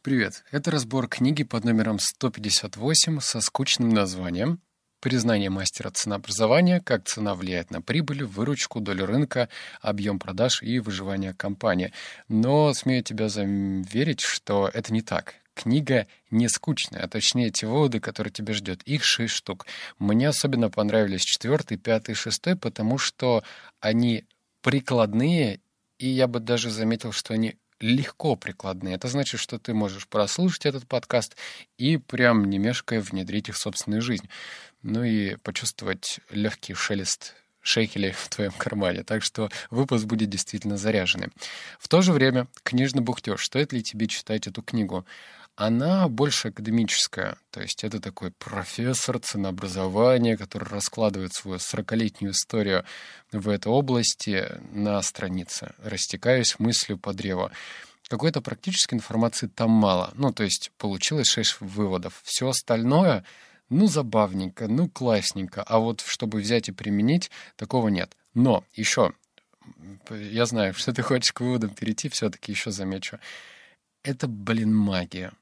Привет! Это разбор книги под номером 158 со скучным названием «Признание мастера ценообразования. Как цена влияет на прибыль, выручку, долю рынка, объем продаж и выживание компании». Но смею тебя заверить, что это не так. Книга не скучная, а точнее те выводы, которые тебя ждет. Их шесть штук. Мне особенно понравились четвертый, пятый, шестой, потому что они прикладные, и я бы даже заметил, что они легко прикладные. Это значит, что ты можешь прослушать этот подкаст и прям не мешкая внедрить их в собственную жизнь. Ну и почувствовать легкий шелест шекелей в твоем кармане. Так что выпуск будет действительно заряженный. В то же время, книжный бухтеж. Стоит ли тебе читать эту книгу? Она больше академическая. То есть это такой профессор ценообразования, который раскладывает свою сорокалетнюю историю в этой области на странице, растекаясь мыслью по древу. Какой-то практической информации там мало. Ну, то есть получилось шесть выводов. Все остальное, ну, забавненько, ну, классненько. А вот чтобы взять и применить, такого нет. Но еще, я знаю, что ты хочешь к выводам перейти, все-таки еще замечу. Это, блин, магия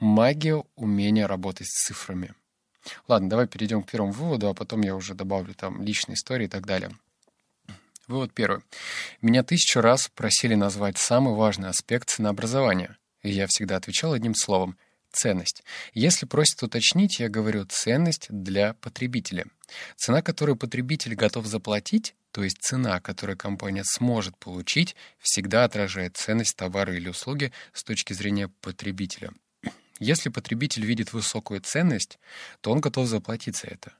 магия умения работать с цифрами. Ладно, давай перейдем к первому выводу, а потом я уже добавлю там личные истории и так далее. Вывод первый. Меня тысячу раз просили назвать самый важный аспект ценообразования. И я всегда отвечал одним словом – ценность. Если просят уточнить, я говорю ценность для потребителя. Цена, которую потребитель готов заплатить, то есть цена, которую компания сможет получить, всегда отражает ценность товара или услуги с точки зрения потребителя. Если потребитель видит высокую ценность, то он готов заплатить за это.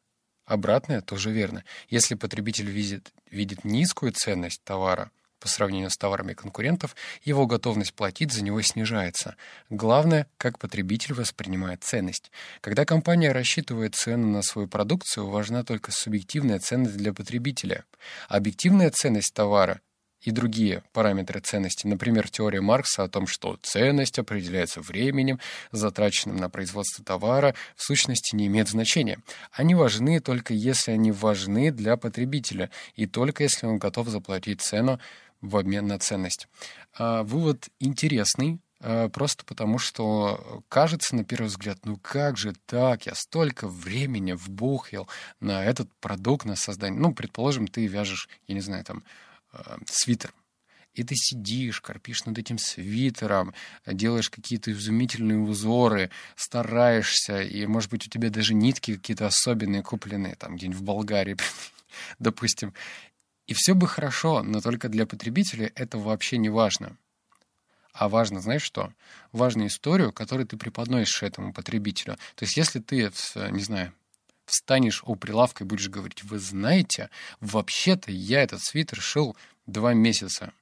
Обратное тоже верно. Если потребитель видит, видит низкую ценность товара по сравнению с товарами конкурентов, его готовность платить за него снижается. Главное, как потребитель воспринимает ценность. Когда компания рассчитывает цену на свою продукцию, важна только субъективная ценность для потребителя. Объективная ценность товара и другие параметры ценности. Например, теория Маркса о том, что ценность определяется временем, затраченным на производство товара, в сущности не имеет значения. Они важны только если они важны для потребителя, и только если он готов заплатить цену в обмен на ценность. А, вывод интересный, а, просто потому что кажется на первый взгляд, ну как же так, я столько времени вбухил на этот продукт, на создание. Ну, предположим, ты вяжешь, я не знаю, там, свитер. И ты сидишь, корпишь над этим свитером, делаешь какие-то изумительные узоры, стараешься, и, может быть, у тебя даже нитки какие-то особенные куплены, там, где-нибудь в Болгарии, допустим. И все бы хорошо, но только для потребителя это вообще не важно. А важно, знаешь что? Важно историю, которую ты преподносишь этому потребителю. То есть, если ты, не знаю, встанешь у прилавка и будешь говорить, вы знаете, вообще-то я этот свитер шил два месяца.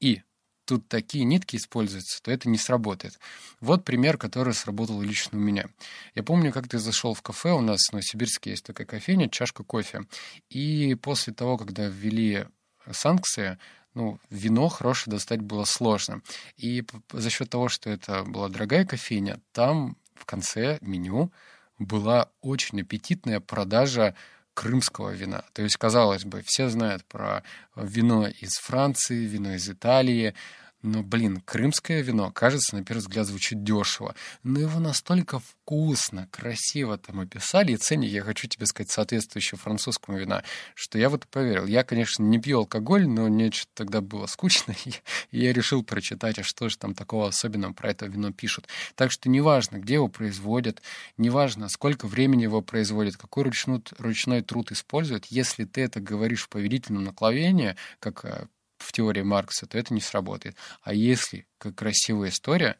И тут такие нитки используются, то это не сработает. Вот пример, который сработал лично у меня. Я помню, как ты зашел в кафе, у нас в Новосибирске есть такая кофейня, чашка кофе. И после того, когда ввели санкции, ну, вино хорошее достать было сложно. И за счет того, что это была дорогая кофейня, там в конце меню была очень аппетитная продажа крымского вина. То есть, казалось бы, все знают про вино из Франции, вино из Италии, но, блин, крымское вино, кажется, на первый взгляд звучит дешево. Но его настолько вкусно, красиво там описали, и ценник, я хочу тебе сказать, соответствующий французскому вина, что я вот поверил. Я, конечно, не пью алкоголь, но мне что-то тогда было скучно, и я решил прочитать, а что же там такого особенного про это вино пишут. Так что неважно, где его производят, неважно, сколько времени его производят, какой ручной, ручной труд используют, если ты это говоришь в повелительном наклонении, как э, в теории Маркса, то это не сработает. А если как красивая история,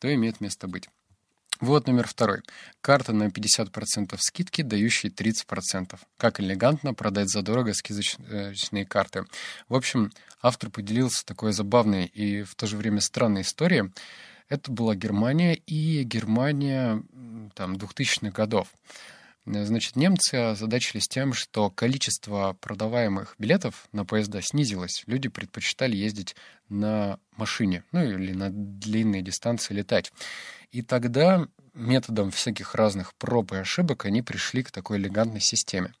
то имеет место быть. Вот номер второй. Карта на 50% скидки, дающая 30%. Как элегантно продать задорого скидочные карты. В общем, автор поделился такой забавной и в то же время странной историей. Это была Германия и Германия там, 2000-х годов. Значит, немцы озадачились тем, что количество продаваемых билетов на поезда снизилось. Люди предпочитали ездить на машине, ну или на длинные дистанции летать. И тогда методом всяких разных проб и ошибок они пришли к такой элегантной системе.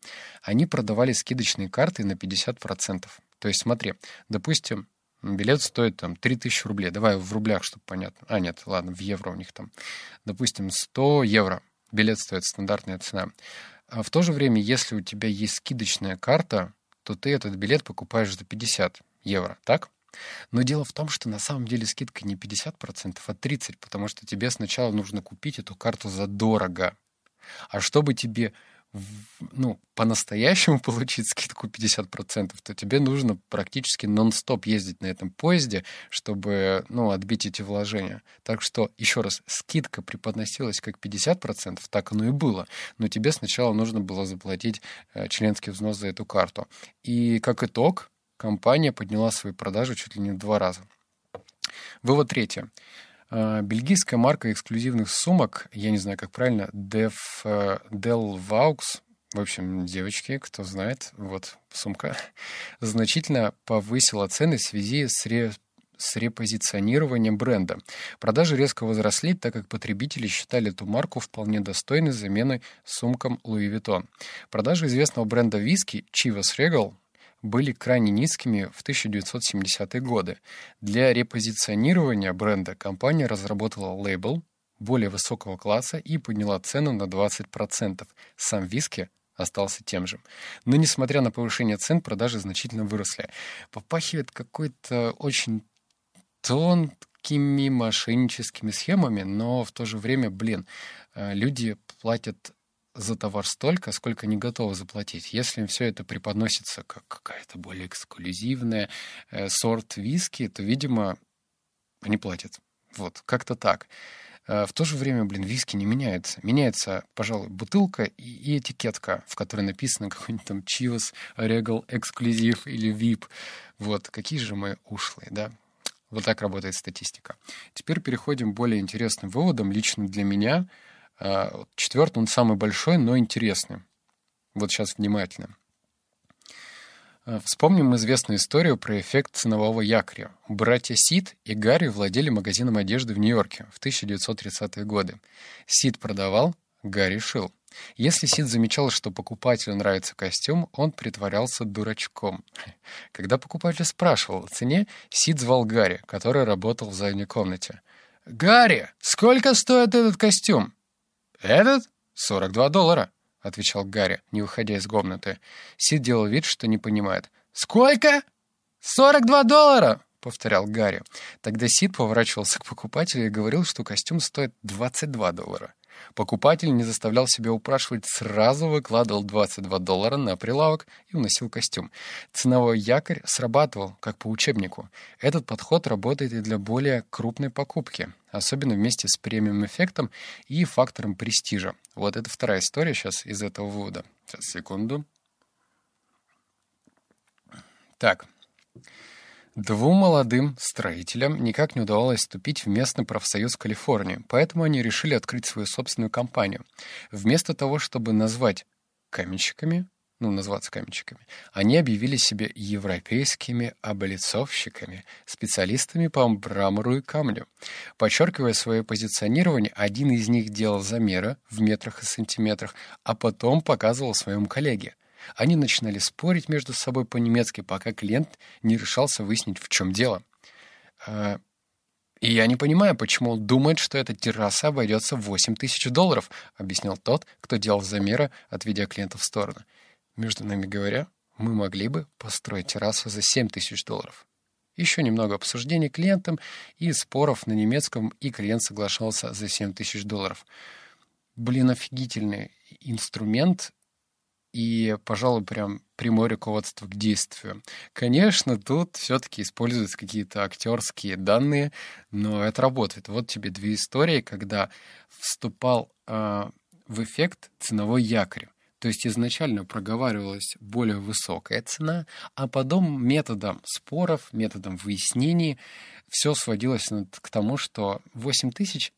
Они продавали скидочные карты на 50%. То есть смотри, допустим, Билет стоит там 3000 рублей. Давай в рублях, чтобы понятно. А, нет, ладно, в евро у них там. Допустим, 100 евро. Билет стоит стандартная цена. А в то же время, если у тебя есть скидочная карта, то ты этот билет покупаешь за 50 евро, так? Но дело в том, что на самом деле скидка не 50%, а 30%, потому что тебе сначала нужно купить эту карту задорого. А чтобы тебе ну, по-настоящему получить скидку 50%, то тебе нужно практически нон-стоп ездить на этом поезде, чтобы, ну, отбить эти вложения. Так что, еще раз, скидка преподносилась как 50%, так оно и было. Но тебе сначала нужно было заплатить э, членский взнос за эту карту. И как итог, компания подняла свои продажи чуть ли не в два раза. Вывод третий. А, бельгийская марка эксклюзивных сумок, я не знаю, как правильно, Def, э, Del Vaux, в общем, девочки, кто знает, вот сумка, значительно повысила цены в связи с, ре, с репозиционированием бренда. Продажи резко возросли, так как потребители считали эту марку вполне достойной замены сумкам Louis Vuitton. Продажи известного бренда виски Chivas Regal были крайне низкими в 1970-е годы. Для репозиционирования бренда компания разработала лейбл более высокого класса и подняла цену на 20%. Сам виски остался тем же. Но несмотря на повышение цен, продажи значительно выросли. Попахивает какой-то очень тонкими мошенническими схемами, но в то же время, блин, э, люди платят за товар столько, сколько не готовы заплатить. Если им все это преподносится как какая-то более эксклюзивная э, сорт виски, то, видимо, они платят. Вот, как-то так. Э, в то же время, блин, виски не меняется. Меняется, пожалуй, бутылка и, и этикетка, в которой написано какой-нибудь там Chivas, Regal, эксклюзив или VIP. Вот, какие же мы ушлые, да? Вот так работает статистика. Теперь переходим к более интересным выводам лично для меня — Четвертый, он самый большой, но интересный. Вот сейчас внимательно. А, вспомним известную историю про эффект ценового якоря. Братья Сид и Гарри владели магазином одежды в Нью-Йорке в 1930-е годы. Сид продавал, Гарри шил. Если Сид замечал, что покупателю нравится костюм, он притворялся дурачком. Когда покупатель спрашивал о цене, Сид звал Гарри, который работал в задней комнате. «Гарри, сколько стоит этот костюм?» «Этот? 42 доллара», — отвечал Гарри, не выходя из комнаты. Сид делал вид, что не понимает. «Сколько? 42 доллара!» — повторял Гарри. Тогда Сид поворачивался к покупателю и говорил, что костюм стоит 22 доллара. Покупатель не заставлял себя упрашивать, сразу выкладывал 22 доллара на прилавок и уносил костюм. Ценовой якорь срабатывал, как по учебнику. Этот подход работает и для более крупной покупки, особенно вместе с премиум-эффектом и фактором престижа. Вот это вторая история сейчас из этого вывода. Сейчас, секунду. Так. Двум молодым строителям никак не удавалось вступить в местный профсоюз Калифорнии, поэтому они решили открыть свою собственную компанию. Вместо того, чтобы назвать каменщиками, ну, назваться каменщиками, они объявили себя европейскими облицовщиками, специалистами по мрамору и камню. Подчеркивая свое позиционирование, один из них делал замеры в метрах и сантиметрах, а потом показывал своему коллеге. Они начинали спорить между собой по-немецки, пока клиент не решался выяснить, в чем дело. А, «И я не понимаю, почему он думает, что эта терраса обойдется в 8 тысяч долларов», объяснил тот, кто делал замеры, отведя клиента в сторону. «Между нами говоря, мы могли бы построить террасу за 7 тысяч долларов». Еще немного обсуждений клиентом и споров на немецком, и клиент соглашался за 7 тысяч долларов. Блин, офигительный инструмент и, пожалуй, прям прямое руководство к действию. Конечно, тут все-таки используются какие-то актерские данные, но это работает. Вот тебе две истории, когда вступал э, в эффект ценовой якорь. То есть изначально проговаривалась более высокая цена, а потом методом споров, методом выяснений все сводилось к тому, что 8 тысяч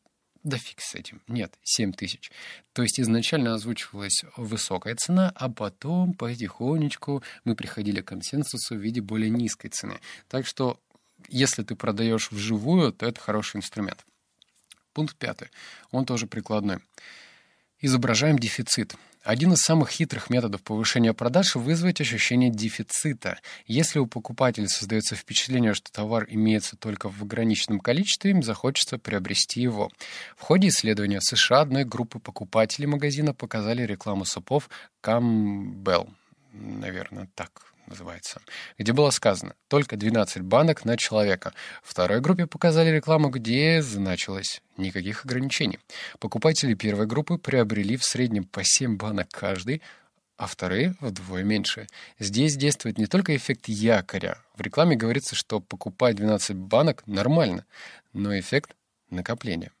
да фиг с этим. Нет, 7 тысяч. То есть изначально озвучивалась высокая цена, а потом потихонечку мы приходили к консенсусу в виде более низкой цены. Так что если ты продаешь вживую, то это хороший инструмент. Пункт пятый. Он тоже прикладной. Изображаем дефицит. Один из самых хитрых методов повышения продаж – вызвать ощущение дефицита. Если у покупателя создается впечатление, что товар имеется только в ограниченном количестве, им захочется приобрести его. В ходе исследования США одной группы покупателей магазина показали рекламу супов Campbell. Наверное, так называется, где было сказано «только 12 банок на человека». Второй группе показали рекламу, где значилось «никаких ограничений». Покупатели первой группы приобрели в среднем по 7 банок каждый, а вторые вдвое меньше. Здесь действует не только эффект якоря. В рекламе говорится, что покупать 12 банок нормально, но эффект накопления.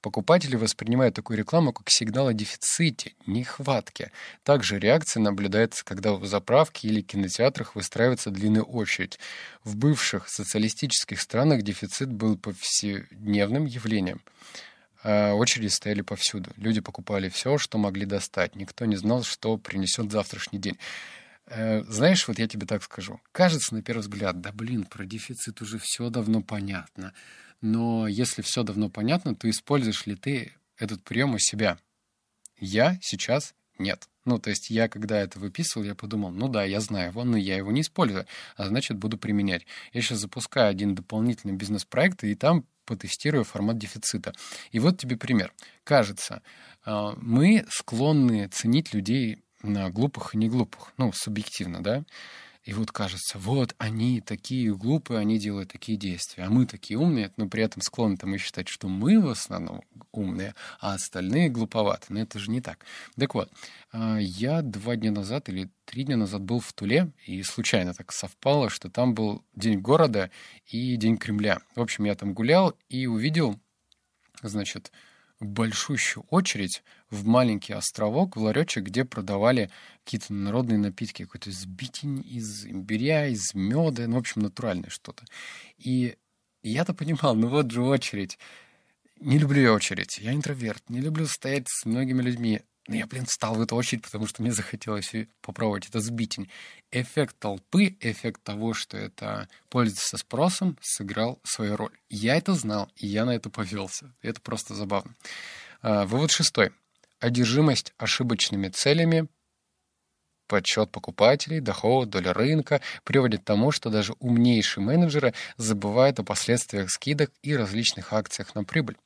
Покупатели воспринимают такую рекламу как сигнал о дефиците, нехватке. Также реакция наблюдается, когда в заправке или кинотеатрах выстраивается длинная очередь. В бывших социалистических странах дефицит был повседневным явлением. А очереди стояли повсюду. Люди покупали все, что могли достать. Никто не знал, что принесет завтрашний день. Э, знаешь, вот я тебе так скажу. Кажется, на первый взгляд, да блин, про дефицит уже все давно понятно. Но если все давно понятно, то используешь ли ты этот прием у себя? Я сейчас нет. Ну, то есть я, когда это выписывал, я подумал, ну да, я знаю его, но я его не использую, а значит, буду применять. Я сейчас запускаю один дополнительный бизнес-проект, и там потестирую формат дефицита. И вот тебе пример. Кажется, а, мы склонны ценить людей глупых и неглупых, ну, субъективно, да, и вот кажется, вот они такие глупые, они делают такие действия, а мы такие умные, но при этом склонны мы считать, что мы в основном умные, а остальные глуповаты. Но это же не так. Так вот, а, я два дня назад или три дня назад был в Туле, и случайно так совпало, что там был День города и День Кремля. В общем, я там гулял и увидел, значит, большущую очередь в маленький островок, в ларечек, где продавали какие-то народные напитки, какой-то сбитень из имбиря, из меда, ну, в общем, натуральное что-то. И я-то понимал, ну вот же очередь. Не люблю я очередь. Я интроверт. Не люблю стоять с многими людьми. Но я, блин, встал в эту очередь, потому что мне захотелось попробовать это сбитень. Эффект толпы, эффект того, что это пользуется спросом, сыграл свою роль. Я это знал, и я на это повелся. Это просто забавно. А, вывод шестой. Одержимость ошибочными целями подсчет покупателей, доход, доля рынка приводит к тому, что даже умнейшие менеджеры забывают о последствиях скидок и различных акциях на прибыль.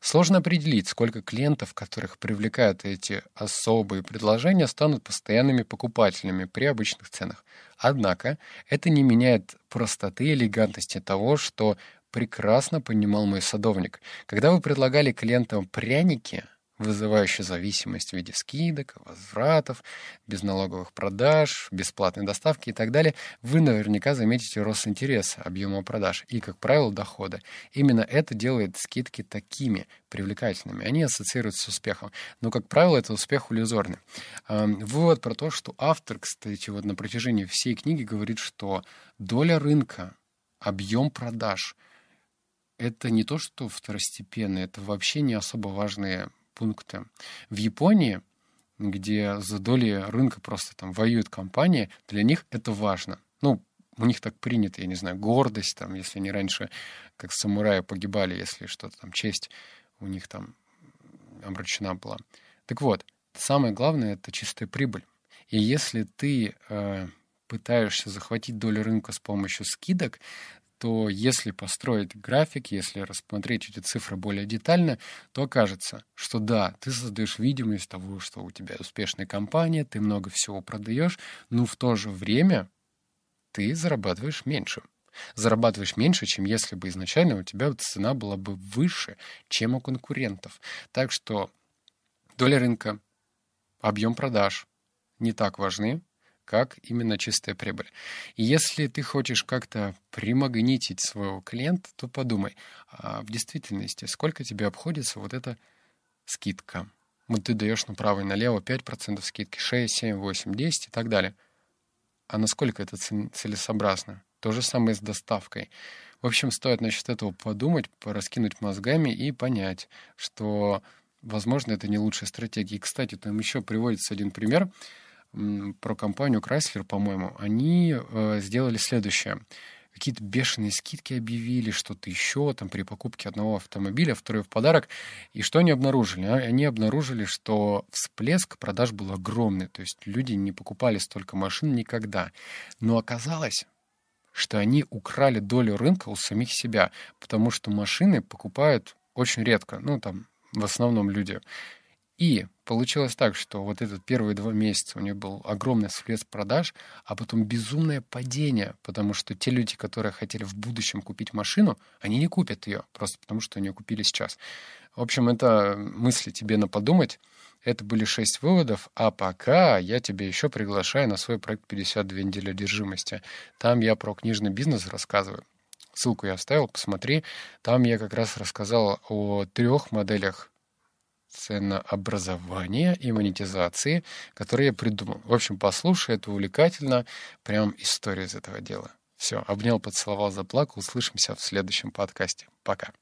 Сложно определить, сколько клиентов, которых привлекают эти особые предложения, станут постоянными покупателями при обычных ценах. Однако это не меняет простоты и элегантности того, что прекрасно понимал мой садовник. Когда вы предлагали клиентам пряники, вызывающий зависимость в виде скидок, возвратов, безналоговых продаж, бесплатной доставки и так далее, вы наверняка заметите рост интереса, объема продаж и, как правило, дохода. Именно это делает скидки такими привлекательными. Они ассоциируются с успехом. Но, как правило, это успех иллюзорный. Вывод про то, что автор, кстати, вот на протяжении всей книги говорит, что доля рынка, объем продаж — это не то, что второстепенные, это вообще не особо важные пункты. В Японии, где за доли рынка просто там воюют компании, для них это важно. Ну, у них так принято, я не знаю, гордость, там, если они раньше, как самураи, погибали, если что-то там, честь у них там обращена была. Так вот, самое главное — это чистая прибыль. И если ты э, пытаешься захватить долю рынка с помощью скидок, то если построить график, если рассмотреть эти цифры более детально, то окажется, что да, ты создаешь видимость того, что у тебя успешная компания, ты много всего продаешь, но в то же время ты зарабатываешь меньше. Зарабатываешь меньше, чем если бы изначально у тебя цена была бы выше, чем у конкурентов. Так что доля рынка, объем продаж не так важны, как именно чистая прибыль. И если ты хочешь как-то примагнитить своего клиента, то подумай, а в действительности, сколько тебе обходится вот эта скидка? Вот ты даешь направо и налево 5% скидки, 6, 7, 8, 10 и так далее. А насколько это целесообразно? То же самое с доставкой. В общем, стоит насчет этого подумать, пораскинуть мозгами и понять, что, возможно, это не лучшая стратегия. И, кстати, там еще приводится один пример — про компанию Chrysler, по-моему, они э, сделали следующее. какие-то бешеные скидки объявили, что-то еще, там, при покупке одного автомобиля, второй в подарок. И что они обнаружили? А, они обнаружили, что всплеск продаж был огромный, то есть люди не покупали столько машин никогда. Но оказалось, что они украли долю рынка у самих себя, потому что машины покупают очень редко, ну, там, в основном люди. И получилось так, что вот этот первые два месяца у них был огромный всплеск продаж, а потом безумное падение, потому что те люди, которые хотели в будущем купить машину, они не купят ее, просто потому что они ее купили сейчас. В общем, это мысли тебе на подумать. Это были шесть выводов, а пока я тебе еще приглашаю на свой проект «52 недели одержимости». Там я про книжный бизнес рассказываю. Ссылку я оставил, посмотри. Там я как раз рассказал о трех моделях ценообразования и монетизации, которые я придумал. В общем, послушай, это увлекательно. Прям история из этого дела. Все, обнял, поцеловал, заплакал. Услышимся в следующем подкасте. Пока.